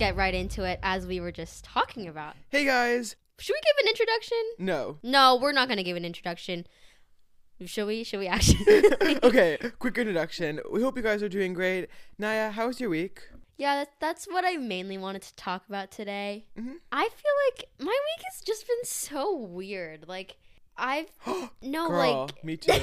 get right into it as we were just talking about. Hey guys. Should we give an introduction? No. No, we're not going to give an introduction. Should we? Should we actually? okay, quick introduction. We hope you guys are doing great. Naya, how was your week? Yeah, that, that's what I mainly wanted to talk about today. Mhm. I feel like my week has just been so weird. Like, I've no Girl, like me too. I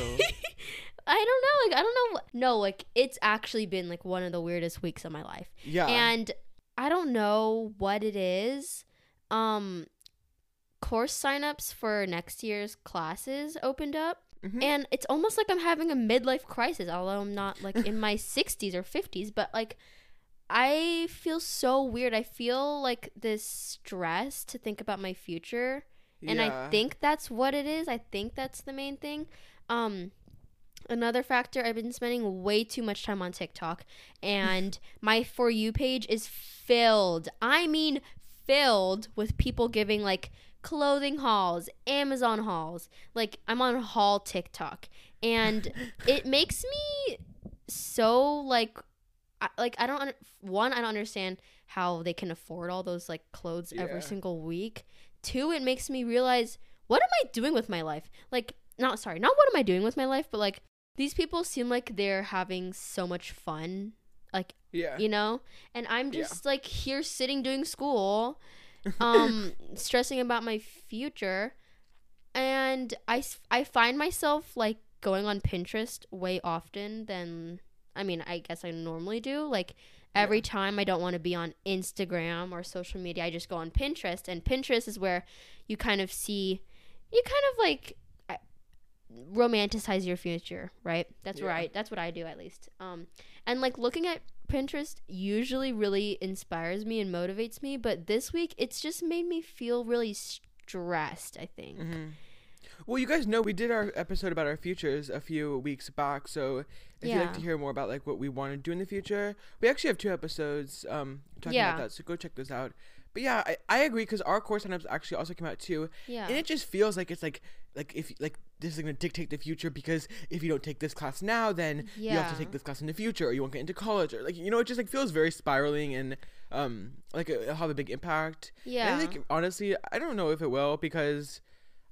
don't know. Like, I don't know. No, like it's actually been like one of the weirdest weeks of my life, Yeah. and I don't know what it is. Um, course signups for next year's classes opened up. Mhm. And it's almost like I'm having a midlife crisis, although I'm not like in my 60s or 50s, but like I feel so weird. I feel like this stress to think about my future. And I think that's what it is. I think that's the main thing. Um another factor I've been spending way too much time on TikTok and my for you page is filled. I mean filled with people giving like clothing hauls, Amazon hauls. Like I'm on haul TikTok and it makes me so like I, like I don't one I don't understand how they can afford all those like clothes Yeah. every single week. Two, it makes me realize what am I doing with my life? Like not sorry, not what am I doing with my life, but like these people seem like they're having so much fun. Like yeah. you know? And i'm Yeah. just like here sitting doing school um stressing about my future. And I, I find myself like going on pinterest way often than i mean i guess i normally do. Like every time i don't want to be on instagram or social media i just go on pinterest. And pinterest is where you kind of see you kind of like romanticize your future right that's Yeah. right that's what i do at least um and like looking at Pinterest usually really inspires me and motivates me, but this week it's just made me feel really stressed, I think. Mhm. Well, you guys know we did our episode about our futures a few weeks back, so if you'd like to hear more about like what we want to do in the future, we actually have two episodes um talking Yeah. about that, so go check those out. But yeah, I, I agree because our course signups actually also came out too, Yeah. and it just feels like it's like like if like this is gonna dictate the future because if you don't take this class now, then you have to take this class in the future, or you won't get into college, or like you know, it just like feels very spiraling and um like it'll have a big impact. And yeah. I think honestly, I don't know if it will because,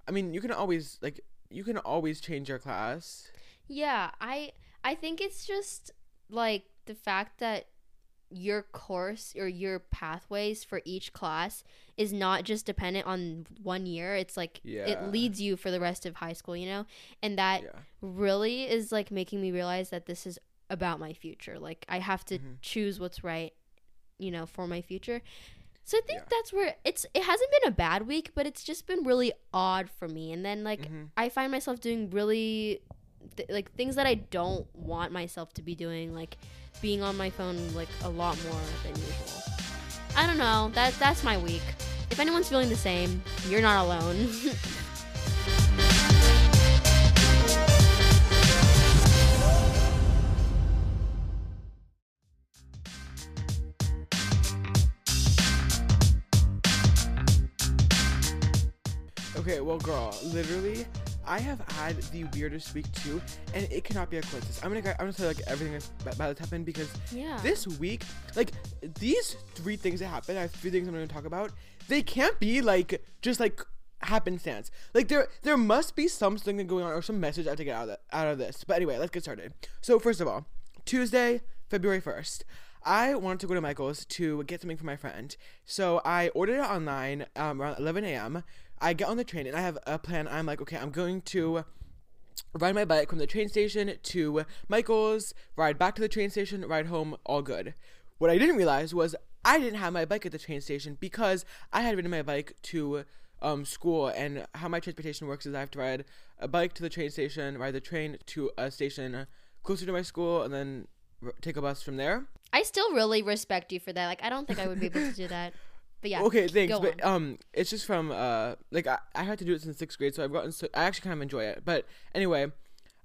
I mean, you can always like you can always change your class. yeah, I I think it's just like the fact that your course or your pathways for each class is not just dependent on one year. It's like Yeah. it leads you for the rest of high school, you know? And that Yeah. really is like making me realize that this is about my future. Like I have to Mhm. choose what's right, you know, for my future. So I think Yeah. that's where it's it hasn't been a bad week, but it's just been really odd for me. And then like Mhm. I find myself doing really th- like things that I don't want myself to be doing, like being on my phone like a lot more than usual. I don't know. That that's my week. If anyone's feeling the same, you're not alone. Okay, well, girl, literally, I have had the weirdest week too, and it cannot be a coincidence. I'm gonna, go- I'm gonna tell you, like everything that's that's happened because yeah. this week, like these three things that happened, I have three things I'm gonna talk about. They can't be like just like happenstance. Like there, there must be something going on or some message I have to get out of that, out of this. But anyway, let's get started. So first of all, Tuesday, February first. I wanted to go to Michael's to get something for my friend. So I ordered it online um, around 11 a.m. I get on the train and I have a plan. I'm like, okay, I'm going to ride my bike from the train station to Michael's, ride back to the train station, ride home, all good. What I didn't realize was I didn't have my bike at the train station because I had ridden my bike to um, school, and how my transportation works is I have to ride a bike to the train station, ride the train to a station closer to my school, and then r- take a bus from there. I still really respect you for that. Like I don't think I would be able to do that. But yeah. okay, thanks. But um, it's just from uh, like I, I had to do it since sixth grade, so I've gotten so I actually kind of enjoy it. But anyway,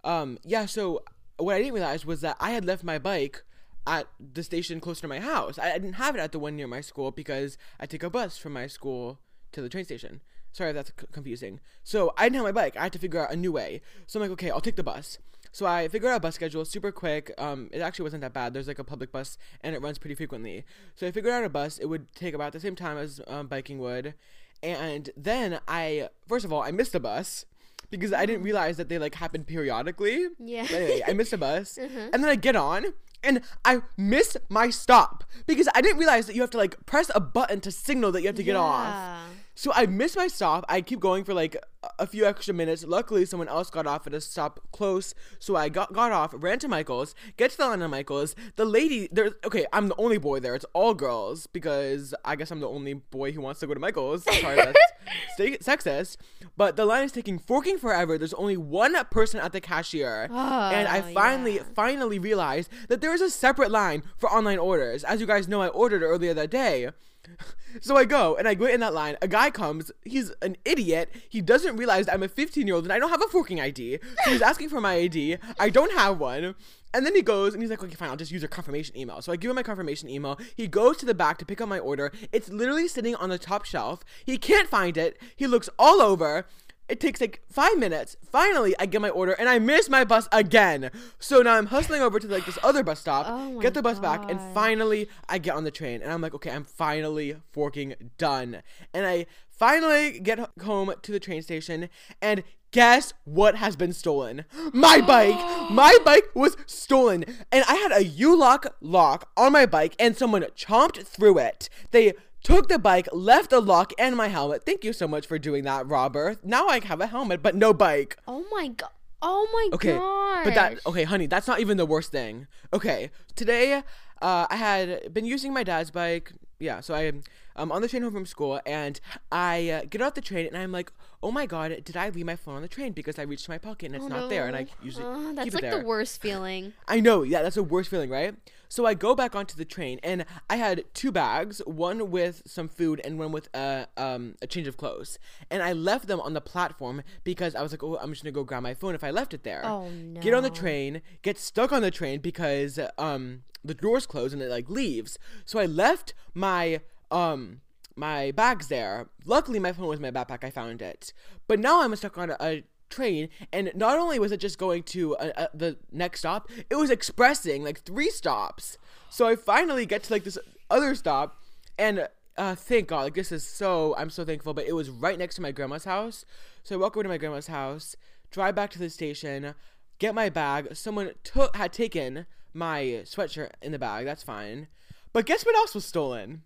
um, yeah. So what I didn't realize was that I had left my bike at the station closer to my house. I, I didn't have it at the one near my school because I take a bus from my school to the train station. Sorry if that's c- confusing. So I didn't have my bike. I had to figure out a new way. So I'm like, okay, I'll take the bus. So I figured out a bus schedule super quick. Um, it actually wasn't that bad. There's like a public bus and it runs pretty frequently. So I figured out a bus. It would take about the same time as um, biking would. And then I, first of all, I missed the bus because I didn't realize that they like happen periodically. Yeah. Anyway, I missed a bus. Uh-huh. And then I get on and I miss my stop because I didn't realize that you have to like press a button to signal that you have to get off. So I miss my stop. I keep going for like a- few extra minutes. Luckily, someone else got off at a stop close, so I got got off, ran to Michael's, get to the line of Michael's. The lady there. Okay, I'm the only boy there. It's all girls because I guess I'm the only boy who wants to go to Michael's. Sorry, that's sta- sexist. But the line is taking forking forever. There's only one person at the cashier, and I Oh, finally yeah. finally realized that there is a separate line for online orders. As you guys know, I ordered earlier that day. So I go and I go in that line. A guy comes. He's an idiot. He doesn't realize I'm a 15 year old and I don't have a forking ID. So he's asking for my ID. I don't have one. And then he goes and he's like, okay, fine, I'll just use your confirmation email. So I give him my confirmation email. He goes to the back to pick up my order. It's literally sitting on the top shelf. He can't find it. He looks all over. It takes like five minutes. Finally, I get my order and I miss my bus again. So now I'm hustling over to like this other bus stop, Oh get the bus back, and finally I get on the train. And I'm like, okay, I'm finally forking done. And I finally get home to the train station and guess what has been stolen? My bike. My bike was stolen. And I had a U-lock lock on my bike and someone chomped through it. They took the bike, left the lock and my helmet. Thank you so much for doing that, Robert. Now I have a helmet but no bike. Oh my god. Oh my Okay, god. but that okay, honey, that's not even the worst thing. Okay, today uh, I had been using my dad's bike. Yeah, so I I'm on the train home from school and I uh, get off the train and I'm like, oh my god, did I leave my phone on the train because I reached my pocket and it's Oh, not there and I no. usually Uh, keep that's like there. the worst feeling. I know, yeah, that's the worst feeling, right? So I go back onto the train and I had two bags, one with some food and one with a um a change of clothes. And I left them on the platform because I was like, oh, I'm just gonna go grab my phone if I left it there. Oh Get on the train, get stuck on the train because um the doors close and it like leaves. So I left my um my bags there. Luckily, my phone was in my backpack. I found it. But now I'm stuck on a, a train, and not only was it just going to uh uh the next stop, it was expressing like three stops. So I finally get to like this other stop, and uh, thank God, like this is so I'm so thankful. But it was right next to my grandma's house, so I walk over to my grandma's house, drive back to the station, get my bag. Someone took had taken my sweatshirt in the bag. That's fine. But guess what else was stolen?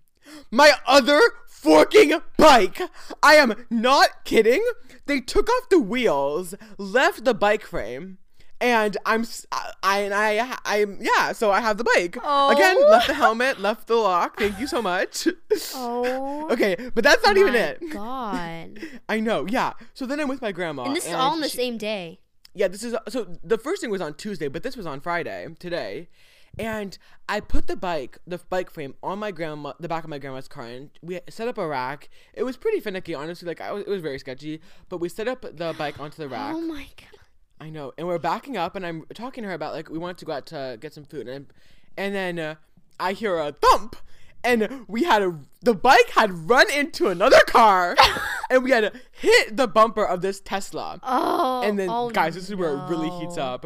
My other forking bike. I am not kidding. They took off the wheels, left the bike frame, and I'm s- uh, I and I I'm yeah. So I have the bike again. Oh. Left the helmet, left the lock. Thank you so much. Oh. okay, but that's not even my it. God. I know. Yeah. So then I'm with my grandma, and this is all on the she- same day. yeah, this is so the first thing was on Tuesday, but this was on Friday today. And I put the bike, the bike frame, on my grandma, the back of my grandma's car, and we set up a rack. It was pretty finicky, honestly. Like I was, it was very sketchy, but we set up the bike onto the rack. Oh my god. I know, and we're backing up, and I'm talking to her about like we wanted to go out to get some food, and and then uh, I hear a thump, and we had a the bike had run into another car, and we had hit the bumper of this Tesla Oh. and then oh guys this is where it really heats up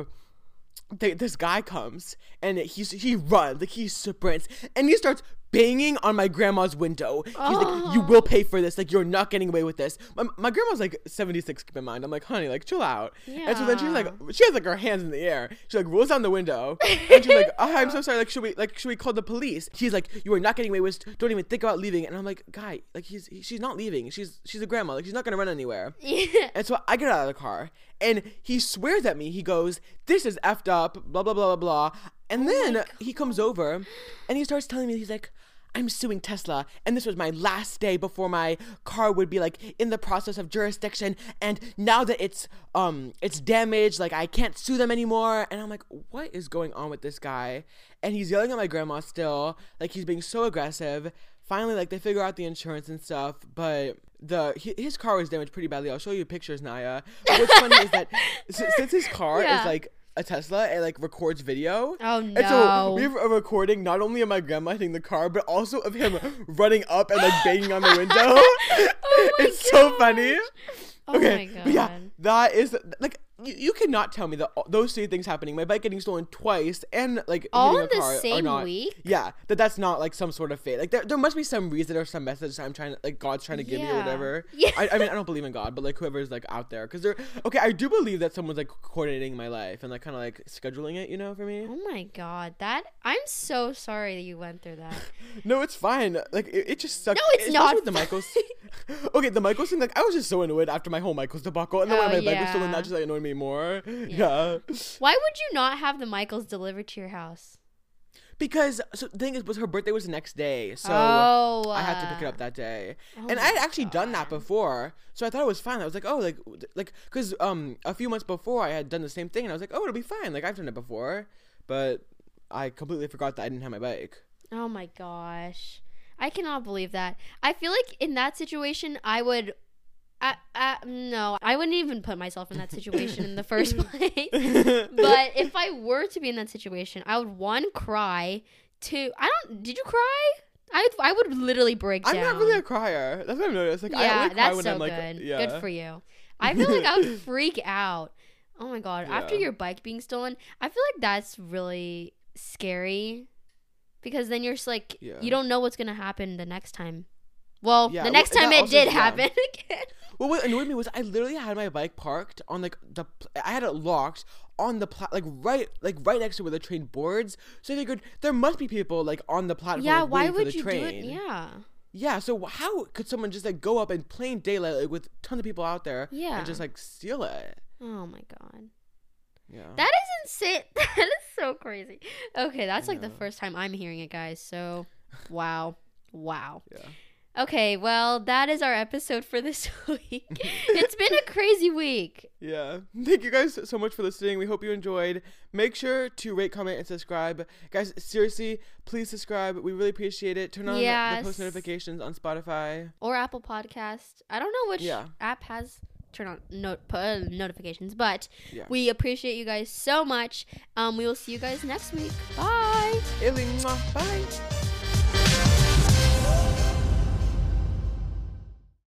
Th- this guy comes and he's he runs like he sprints and he starts banging on my grandma's window. He's like you oh. will pay for this. Like you're not getting away with this. My, my grandma's like 76 keep in mind. I'm like honey like chill out. Yeah. and so then she's like she has like her hands in the air. She like rolls down the window. And she's like oh, i'm so sorry. Like should we like should we call the police? He's like you are not getting away with don't even think about leaving. And i'm like guy like he's he, she's not leaving. She's she's a grandma. Like she's not gonna run anywhere. Yeah. and so I get out of the car and he swears at me. He goes, This is effed up, blah, blah, blah, blah, blah. And then he comes over and he starts telling me, He's like, I'm suing Tesla, and this was my last day before my car would be like in the process of jurisdiction. And now that it's um it's damaged, like I can't sue them anymore. And I'm like, what is going on with this guy? And he's yelling at my grandma still, like he's being so aggressive. Finally, like they figure out the insurance and stuff, but the his car was damaged pretty badly. I'll show you pictures, Naya. What's funny is that since his car Yeah. is like a Tesla, it like records video. Oh And so we have a recording not only of my grandma hitting the car, but also of him running up and like banging on the window. Oh my it's so funny. Oh Okay, yeah, that is like you, you cannot tell me that all- those three things happening, my bike getting stolen twice, and like All in the same not, week? Yeah, that that's not like some sort of fate. Like there, there must be some reason or some message I'm trying to like God's trying to give me or whatever. Yeah. I, I mean I don't believe in God, but like whoever's like out there, because they're okay. I do believe that someone's like coordinating my life and like kind of like scheduling it, you know, for me. Oh my god, that I'm so sorry that you went through that. No, it's fine. Like it, it just sucks. No, it's not With the Michaels. okay, the Michaels thing. Like I was just so annoyed after my whole Michaels debacle, and then Oh, when my bike was stolen, yeah. that just like annoyed me more. Yeah. Why would you not have the Michaels delivered to your house? Because so the thing is, was her birthday was the next day, so oh, I had to pick it uh, up that day, oh and I had actually done that before, so I thought it was fine. I was like, oh, like, like, because um a few months before I had done the same thing, and I was like, oh, it'll be fine. Like I've done it before, but I completely forgot that I didn't have my bike. Oh my gosh. I cannot believe that. I feel like in that situation, I would. I, I, no, I wouldn't even put myself in that situation in the first place. but if I were to be in that situation, I would one cry. Two, I don't. Did you cry? I I would literally break down. I'm not really a crier. That's what I've noticed. Like I yeah, only cry that's when so I'm like, good. yeah. Good for you. I feel like I would freak out. Oh my god! After your bike being stolen, I feel like that's really scary because then you're just like Yeah. you don't know what's gonna happen the next time. Well, Yeah, the next that time it did yeah. happen again. Well, what annoyed me was I literally had my bike parked on like the I had it locked on the plat like right like right next to where the train boards. So I figured there must be people like on the platform. yeah, like, why would the you train. do it? Yeah, Yeah, so how could someone just like go up in plain daylight like with tons of people out there yeah. and just like steal it? oh my god, Yeah. that is insane. that is so crazy. Okay, that's like the first time I'm hearing it, guys. So, wow, wow. yeah. Okay, well, that is our episode for this week. it's been a crazy week. Yeah. Thank you guys so much for listening. We hope you enjoyed. Make sure to rate, comment, and subscribe. Guys, seriously, please subscribe. We really appreciate it. Turn on the post notifications on Spotify. Or Apple Podcast. I don't know which Yeah. app has turn on note uh, notifications, but Yeah. we appreciate you guys so much. Um, we will see you guys next week. Bye. Bye.